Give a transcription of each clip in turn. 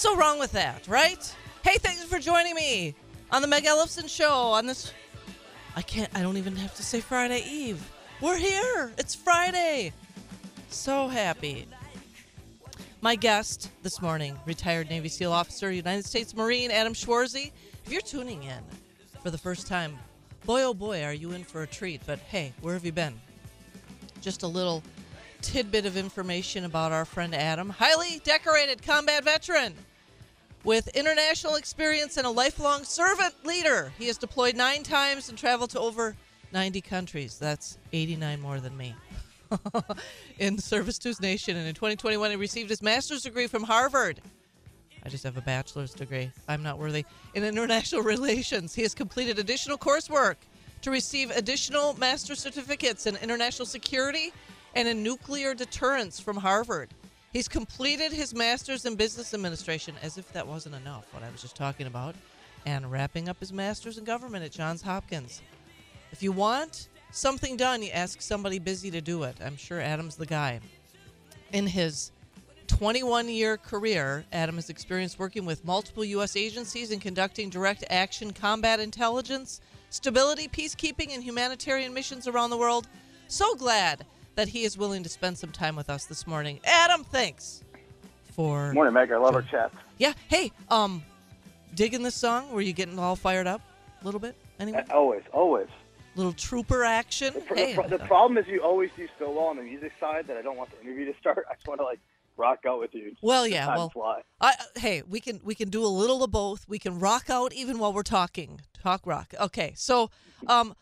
What's so wrong with that, right? Hey, thanks for joining me on the Meg Ellefson Show on this. I can't, I don't even have to say Friday Eve. We're here. It's Friday. So happy. My guest this morning, retired Navy SEAL officer, United States Marine Adam Schwarze. If you're tuning in for the first time, boy oh boy, are you in for a treat. But hey, where have you been? Just a little tidbit of information about our friend Adam. Highly decorated combat veteran with international experience and a lifelong servant leader. He has deployed nine times and traveled to over 90 countries. That's 89 more than me. in service to his nation. And in 2021, he received his master's degree from Harvard. I just have a bachelor's degree. I'm not worthy. In international relations, he has completed additional coursework to receive additional master's certificates in international security and in nuclear deterrence from Harvard. He's completed his master's in business administration, as if that wasn't enough, what I was just talking about, and wrapping up his master's in government at Johns Hopkins. If you want something done, you ask somebody busy to do it. I'm sure Adam's the guy. In his 21 year career, Adam has experienced working with multiple U.S. agencies and conducting direct action combat intelligence, stability, peacekeeping, and humanitarian missions around the world. So glad that he is willing to spend some time with us this morning. Adam, thanks for. Morning, Meg. I love our chat. Yeah. Hey, um, digging this song? Were you getting all fired up a little bit? Anyway? Uh, always, always little trooper action. The, hey. the, the, problem is you always do so well on the music side that I don't want the interview to start. I just want to like rock out with you. Well, yeah. Well, I, hey, we can we can do a little of both. We can rock out even while we're talking. Talk rock. Okay, so um,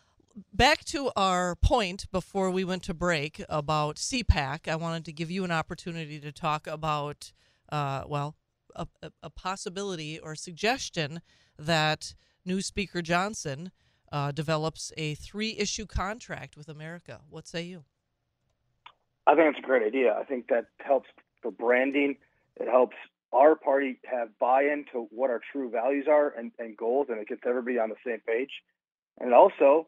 back to our point before we went to break about CPAC. I wanted to give you an opportunity to talk about, uh, well, a, a possibility or suggestion that new Speaker Johnson uh, develops a three issue contract with America. What say you? I think it's a great idea. I think that helps for branding. It helps our party have buy in to what our true values are and, and goals, and it gets everybody on the same page. And also,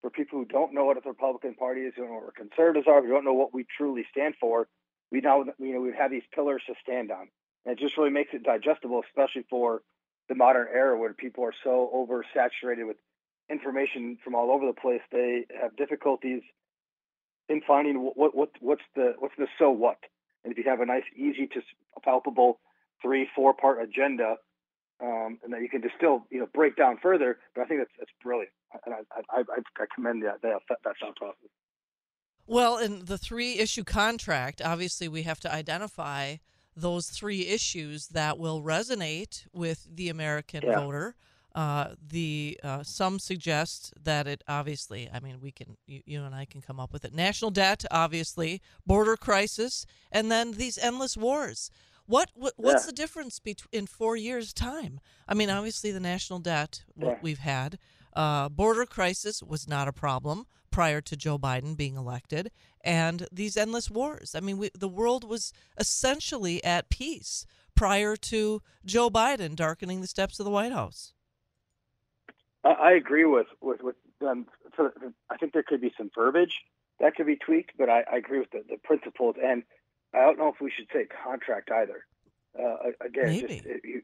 for people who don't know what the Republican Party is, who don't know what conservatives are, who don't know what we truly stand for, we now you know we have these pillars to stand on. And it just really makes it digestible, especially for the modern era where people are so oversaturated with information from all over the place, they have difficulties in finding what, what what's the what's the so what. And if you have a nice, easy to palpable three four part agenda, um, and that you can distill, you know, break down further. But I think that's that's brilliant, and I I, I commend that that that thought process. Well, in the three issue contract, obviously we have to identify those three issues that will resonate with the American yeah. voter. Uh, the uh, some suggest that it obviously, I mean, we can you, you, and I can come up with it. National debt, obviously, border crisis, and then these endless wars. What, what what's yeah. the difference between in four years' time? I mean, obviously, the national debt yeah. we've had, uh, border crisis was not a problem prior to Joe Biden being elected, and these endless wars. I mean, we, the world was essentially at peace prior to Joe Biden darkening the steps of the White House. I, agree with with with them. I think there could be some verbiage that could be tweaked, but I, I agree with the, the principles. And I don't know if we should say contract either. Uh, again, Maybe. Just, it, you,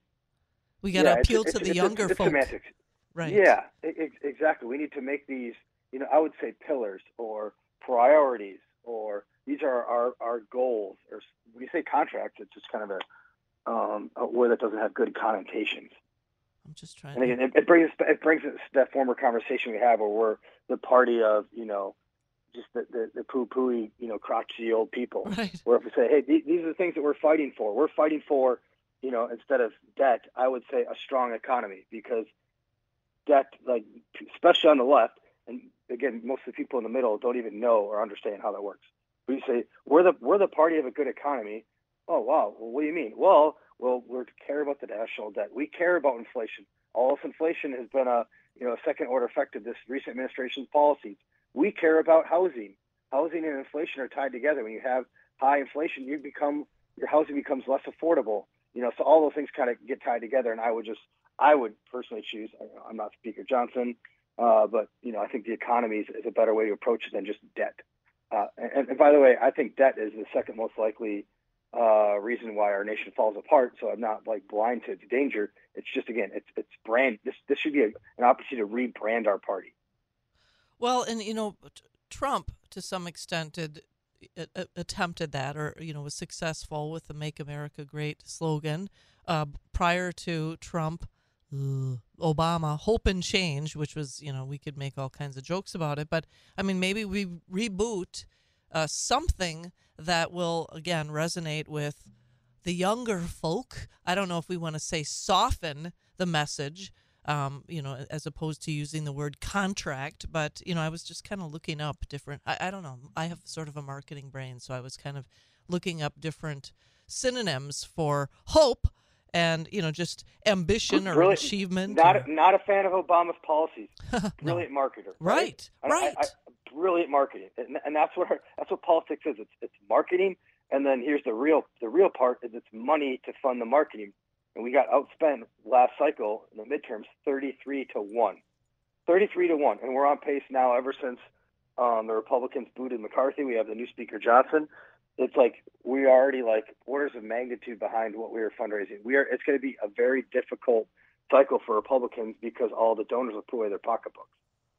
we got to yeah, appeal to the younger it's folks. Semantics. Right. Yeah, it, exactly. We need to make these, you know, I would say pillars or priorities or these are our, our goals. Or when you say contract, it's just kind of a, um, a word that doesn't have good connotations. I'm just trying. And again, it, it brings it brings us that former conversation we have where we're the party of you know just the the, the poo pooey you know crotchety old people. Right. Where if we say, hey, th- these are the things that we're fighting for. We're fighting for you know instead of debt, I would say a strong economy because debt, like especially on the left, and again, most of the people in the middle don't even know or understand how that works. We say we're the we're the party of a good economy. Oh wow, well, what do you mean? Well, well, we care about the national debt. We care about inflation. All this inflation has been a you know a second order effect of this recent administration's policies. We care about housing. Housing and inflation are tied together. When you have high inflation, you become your housing becomes less affordable. You know, so all those things kind of get tied together. And I would just, I would personally choose. I'm not Speaker Johnson, uh, but you know, I think the economy is, is, a better way to approach it than just debt. Uh, and, and, by the way, I think debt is the second most likely uh, reason why our nation falls apart. So I'm not like blind to danger. It's just again, it's it's brand. This this should be a, an opportunity to rebrand our party. Well, and you know, Trump to some extent did uh, attempted that, or you know, was successful with the "Make America Great" slogan. Uh, prior to Trump, Obama, hope and change, which was you know we could make all kinds of jokes about it, but I mean maybe we reboot uh, something that will again resonate with the younger folk. I don't know if we want to say soften the message, um, you know, as opposed to using the word contract. But you know, I was just kind of looking up different. I, I don't know. I have sort of a marketing brain, so I was kind of looking up different synonyms for hope and you know just ambition or Brilliant. achievement. Not or... not a fan of Obama's policies. Brilliant no. marketer. Right. Right. right. I, I, brilliant marketing, and, and that's what our, that's what politics is. It's it's marketing, and then here's the real the real part is it's money to fund the marketing. And we got outspent last cycle in the midterms, 33 to one, 33 to one, and we're on pace now ever since um, the Republicans booted McCarthy. We have the new Speaker Johnson it's like we're already like orders of magnitude behind what we are fundraising. We are it's going to be a very difficult cycle for Republicans because all the donors will put away their pocketbooks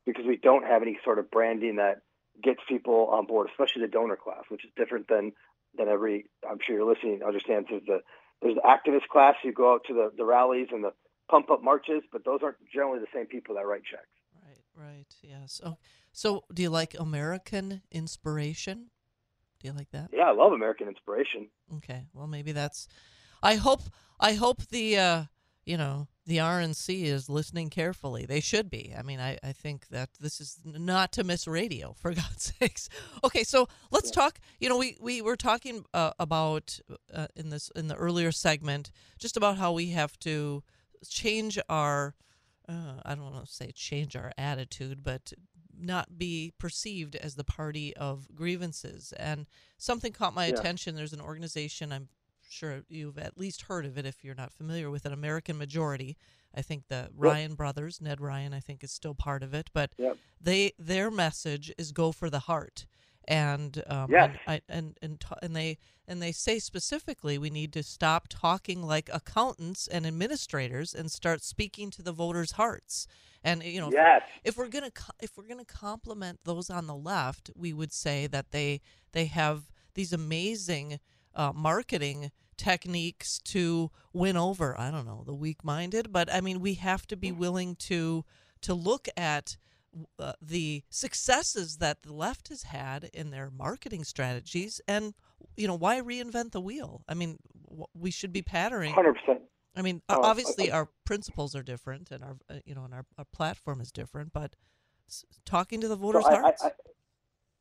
because we don't have any sort of branding that gets people on board, especially the donor class, which is different than than every. I'm sure you're listening understands there's the there's the activist class who go out to the, the rallies and the pump up marches, but those aren't generally the same people that write checks. Right, right, yes. Oh, so do you like American inspiration? Do you like that? Yeah, I love American Inspiration. Okay, well maybe that's. I hope I hope the uh, you know the RNC is listening carefully. They should be. I mean, I, I think that this is not to miss radio for God's sakes. Okay, so let's yeah. talk. You know, we we were talking uh, about uh, in this in the earlier segment just about how we have to change our. Uh, I don't want to say change our attitude, but not be perceived as the party of grievances. And something caught my yeah. attention. There's an organization, I'm sure you've at least heard of it if you're not familiar with it, American Majority. I think the Ryan yep. brothers, Ned Ryan, I think is still part of it, but yep. they their message is go for the heart, and um, yes. and, I, and and and they and they say specifically we need to stop talking like accountants and administrators and start speaking to the voters' hearts. And you know, yes. if, if we're gonna if we're gonna compliment those on the left, we would say that they they have these amazing uh, marketing techniques to win over I don't know the weak-minded. But I mean, we have to be willing to to look at uh, the successes that the left has had in their marketing strategies and you know why reinvent the wheel i mean we should be patterning 100% I mean, uh, obviously our principles are different, and our uh, you know, and our, our platform is different. But talking to the voters' so I, hearts. I, I,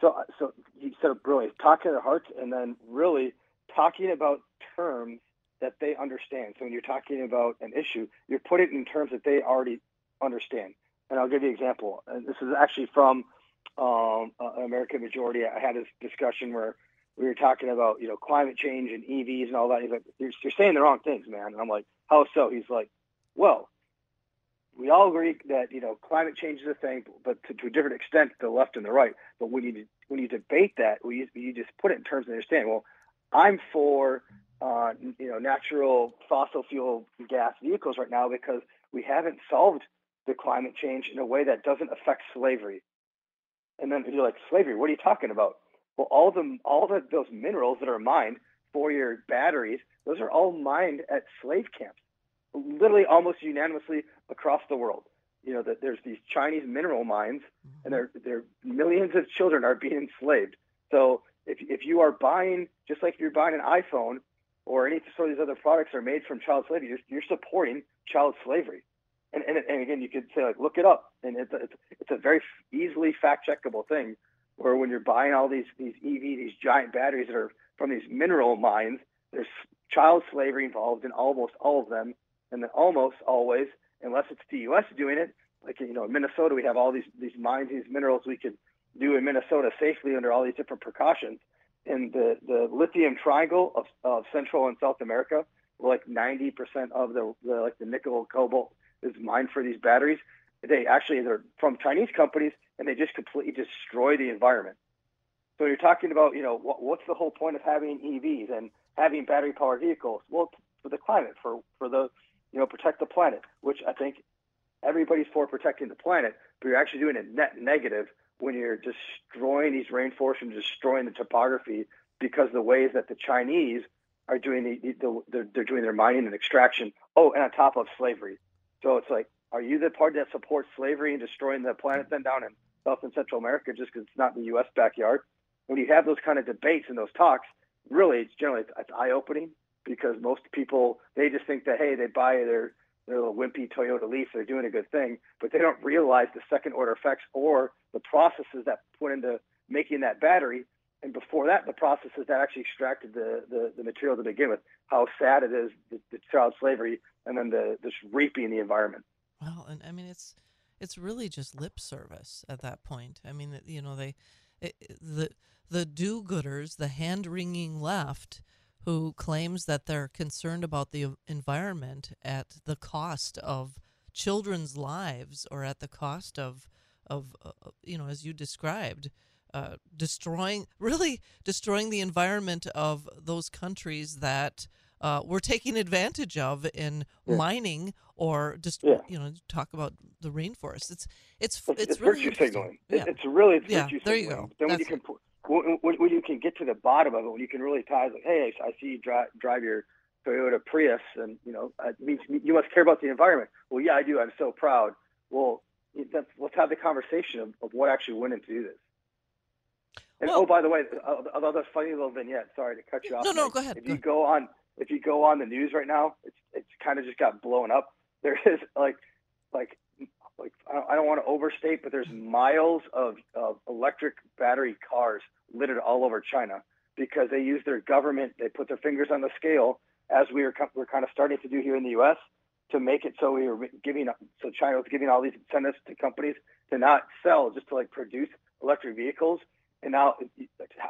so, uh, so you said it brilliant. Talking to their hearts, and then really talking about terms that they understand. So when you're talking about an issue, you're putting it in terms that they already understand. And I'll give you an example. And this is actually from um, American Majority. I had this discussion where we were talking about you know climate change and EVs and all that. He's like, you're, you're saying the wrong things, man. And I'm like, how so? He's like, well, we all agree that you know climate change is a thing, but to, to a different extent, the left and the right. But when you when you debate that, we you, you just put it in terms of understanding. Well, I'm for uh, you know natural fossil fuel gas vehicles right now because we haven't solved the climate change in a way that doesn't affect slavery. And then you're like, slavery? What are you talking about? Well, all the all the those minerals that are mined for your batteries, those are all mined at slave camps, literally almost unanimously across the world. You know that there's these Chinese mineral mines, and there there millions of children are being enslaved. So if if you are buying, just like if you're buying an iPhone or any sort of these other products are made from child slavery, you're, you're supporting child slavery. And, and, and again, you could say like, look it up, and it's a, it's, it's a very easily fact checkable thing where when you're buying all these these EV, these giant batteries that are from these mineral mines, there's child slavery involved in almost all of them, and then almost always, unless it's the U.S. doing it, like you know, in Minnesota, we have all these these mines, these minerals we could do in Minnesota safely under all these different precautions. In the the lithium triangle of, of Central and South America, like 90% of the, the like the nickel cobalt is mined for these batteries. They actually they're from Chinese companies and they just completely destroy the environment. So you're talking about, you know, what, what's the whole point of having EVs? And having battery powered vehicles? Well, for the climate, for for the you know protect the planet, which I think everybody's for protecting the planet, but you're actually doing a net negative when you're destroying these rainforests and destroying the topography because the ways that the Chinese are doing the, the, the they're doing their mining and extraction. Oh, and on top of slavery. So it's like, are you the party that supports slavery and destroying the planet then down in South and Central America just because it's not in the U.S. backyard? When you have those kind of debates and those talks, really, it's generally it's eye opening because most people they just think that hey, they buy their their little wimpy Toyota Leaf, they're doing a good thing, but they don't realize the second order effects or the processes that put into making that battery. And before that, the processes that actually extracted the, the, the material to begin with. How sad it is, the, the child slavery, and then the this reaping the environment. Well, and I mean it's it's really just lip service at that point. I mean, you know, they it, the the do-gooders, the hand-wringing left who claims that they're concerned about the environment at the cost of children's lives or at the cost of of uh, uh, you know as you described uh, destroying really destroying the environment of those countries that uh, we're taking advantage of in yeah. mining or just yeah. you know talk about the rainforest. It's it's it's, it's really virtue signaling. Yeah. It's really it's yeah. there you go. Then when you can when, when, you can get to the bottom of it, when you can really tie like, hey, I see you drive drive your Toyota Prius, and you know uh, it means you must care about the environment. Well, yeah, I do. I'm so proud. Well, let's have the conversation of, of what actually went into this. And well, oh, by the way, another funny little vignette. Sorry to cut you off. No, no, go ahead. If you go on, if you go on the news right now, it's it's kind of just got blown up. There is like, like, like I don't want to overstate, but there's miles of, of electric battery cars littered all over China because they use their government. They put their fingers on the scale, as we are we're kind of starting to do here in the U.S. to make it so we were giving so China was giving all these incentives to companies to not sell, just to like produce electric vehicles and now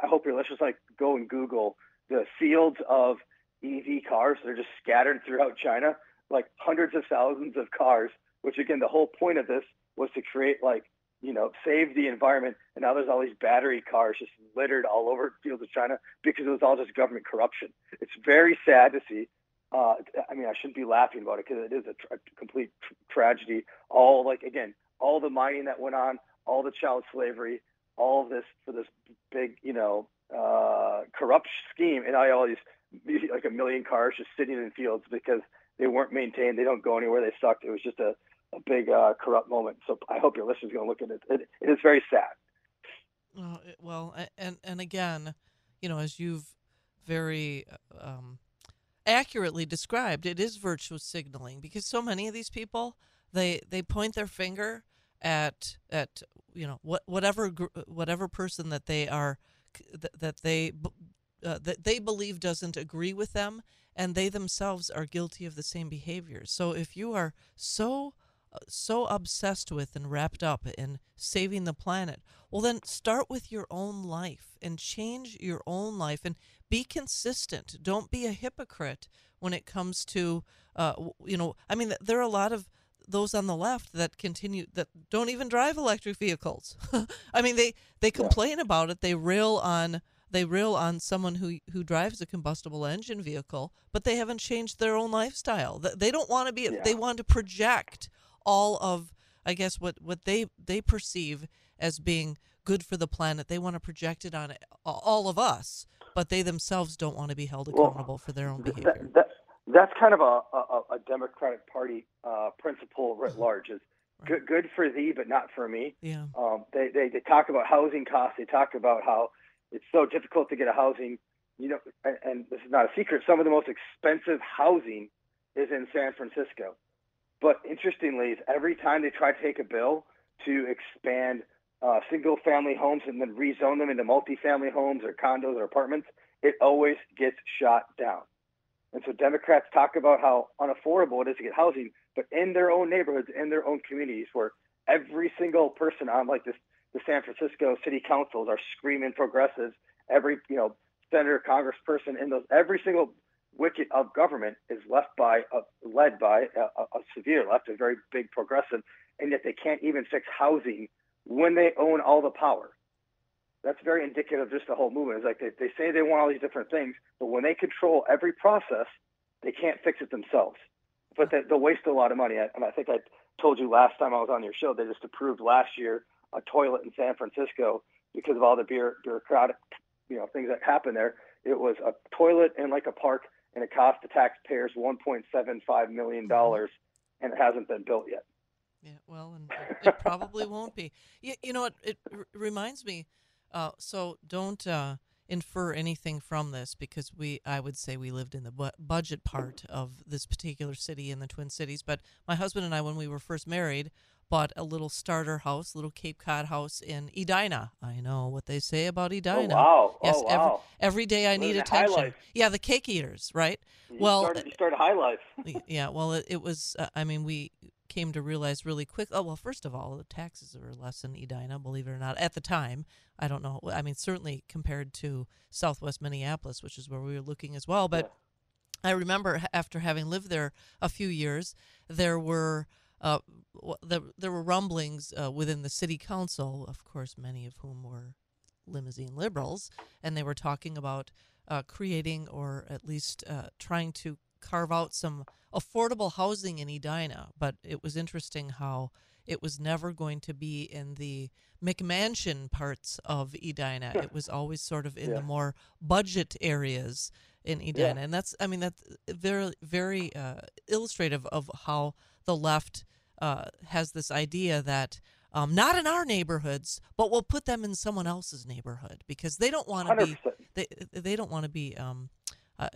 I hope your listeners like go and Google the fields of EV cars. They're just scattered throughout China, like hundreds of thousands of cars. Which again, the whole point of this was to create like you know save the environment. And now there's all these battery cars just littered all over fields of China because it was all just government corruption. It's very sad to see. Uh, I mean, I shouldn't be laughing about it because it is a, tra- complete tragedy. All like again, all the mining that went on, all the child slavery, all of this for this big, you know, uh, corrupt scheme, and I all these like a million cars just sitting in fields because they weren't maintained. They don't go anywhere. They sucked. It was just a, a big uh, corrupt moment. So I hope your listeners going to look at it. it. It is very sad. Uh, well, and and again, you know, as you've very um, accurately described, it is virtue signaling because so many of these people they they point their finger at at you know what whatever whatever person that they are that they uh, that they believe doesn't agree with them and they themselves are guilty of the same behaviors so if you are so uh, so obsessed with and wrapped up in saving the planet well then start with your own life and change your own life and be consistent don't be a hypocrite when it comes to uh, you know i mean there are a lot of those on the left that continue that don't even drive electric vehicles. I mean, they they complain about it. They rail on they rail on someone who who drives a combustible engine vehicle, but they haven't changed their own lifestyle. They don't want to be. Yeah. They want to project all of I guess what what they they perceive as being good for the planet. They want to project it on all of us, but they themselves don't want to be held accountable well, for their own behavior. That, that, that's kind of a, a, a Democratic Party uh, principle writ large is good, good for thee, but not for me. Yeah. Um, they, they, they talk about housing costs. They talk about how it's so difficult to get a housing. You know, and, and this is not a secret. Some of the most expensive housing is in San Francisco. But interestingly, every time they try to take a bill to expand uh, single-family homes and then rezone them into multi-family homes or condos or apartments, it always gets shot down. And so Democrats talk about how unaffordable it is to get housing, but in their own neighborhoods, in their own communities, where every single person on like this, the San Francisco city councils are screaming progressives. Every you know senator, congressperson in those, every single wicket of government is left by, uh, led by a, a severe left, a very big progressive, and yet they can't even fix housing when they own all the power. that's very indicative of just the whole movement. It's like they, they say they want all these different things, but when they control every process, they can't fix it themselves. But they, they'll waste a lot of money. And I think I told you last time I was on your show, they just approved last year a toilet in San Francisco because of all the bureaucratic, you know, things that happen there. It was a toilet in like a park, and it cost the taxpayers 1.75 million dollars, and it hasn't been built yet. Yeah, well, and it probably won't be. You, you know, it, it r- reminds me. Uh, so don't uh, infer anything from this because we, I would say, we lived in the bu- budget part of this particular city in the Twin Cities. But my husband and I, when we were first married, bought a little starter house, little Cape Cod house in Edina. I know what they say about Edina. Oh wow! Yes, oh, wow. every, every day I need attention. Yeah, the cake eaters, right? You well, started, you started high life. yeah, well, it, it was. Uh, I mean, we came to realize really quick. Oh well, first of all, the taxes are less in Edina, believe it or not. At the time, I don't know. I mean, certainly compared to Southwest Minneapolis, which is where we were looking as well. But yeah. I remember after having lived there a few years, there were. Uh, there, there were rumblings uh, within the city council, of course, many of whom were limousine liberals, and they were talking about uh, creating or at least uh, trying to carve out some affordable housing in Edina, but it was interesting how it was never going to be in the McMansion parts of Edina. it was always sort of in yeah. the more budget areas in Edina, yeah. and that's I mean that's very very uh, illustrative of how the left uh, has this idea that. Um, not in our neighborhoods, but we'll put them in someone else's neighborhood because they don't want to be they they don't want to be um, uh,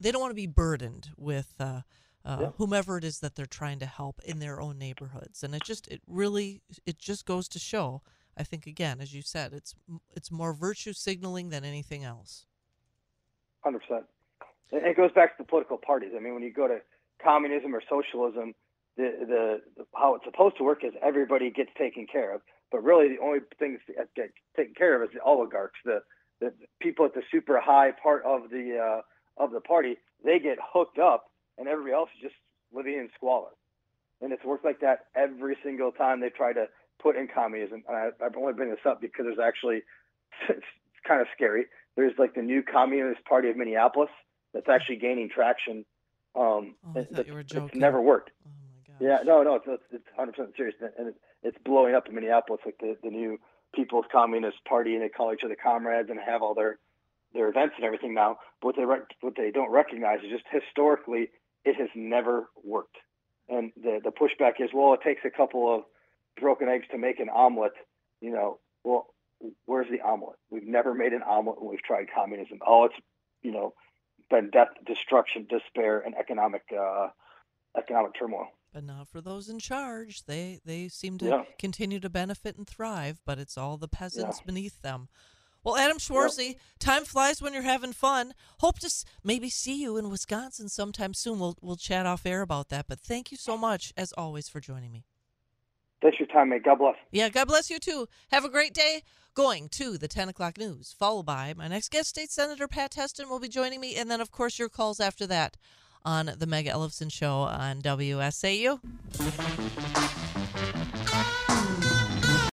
they don't want to be burdened with uh, uh, yeah. whomever it is that they're trying to help in their own neighborhoods. And it just it really it just goes to show. I think again, as you said, it's it's more virtue signaling than anything else. Hundred percent. It goes back to the political parties. I mean, when you go to communism or socialism, the, the, how it's supposed to work is everybody gets taken care of, but really the only things that get taken care of is the oligarchs, the the people at the super high part of the uh, of the party, they get hooked up, and everybody else is just living in squalor. And it's worked like that every single time they try to put in communism. And I, I've only bring this up because there's actually it's kind of scary. There's like the new Communist Party of Minneapolis that's actually gaining traction. Um, oh, I thought you were joking. It's never worked. Oh my gosh. Yeah, no, no, it's it's 100 percent serious, and it's blowing up in Minneapolis. Like the the new People's Communist Party, and they call each other comrades and have all their their events and everything now. But what they what they don't recognize is just historically it has never worked. And the the pushback is, well, it takes a couple of broken eggs to make an omelet. You know, well, where's the omelet? We've never made an omelet when we've tried communism. Oh, it's you know been death, destruction, despair, and economic uh, economic turmoil. But not for those in charge. They they seem to yeah. continue to benefit and thrive, but it's all the peasants yeah. beneath them. Well, Adam Schwarze, yep. time flies when you're having fun. Hope to maybe see you in Wisconsin sometime soon. We'll we'll chat off air about that. But thank you so much, as always, for joining me. For your time, mate. God bless. Yeah, God bless you too. Have a great day. Going to the 10 o'clock news, followed by my next guest, State Senator Pat Testin, will be joining me. And then, of course, your calls after that on the Meg Ellefson Show on WSAU.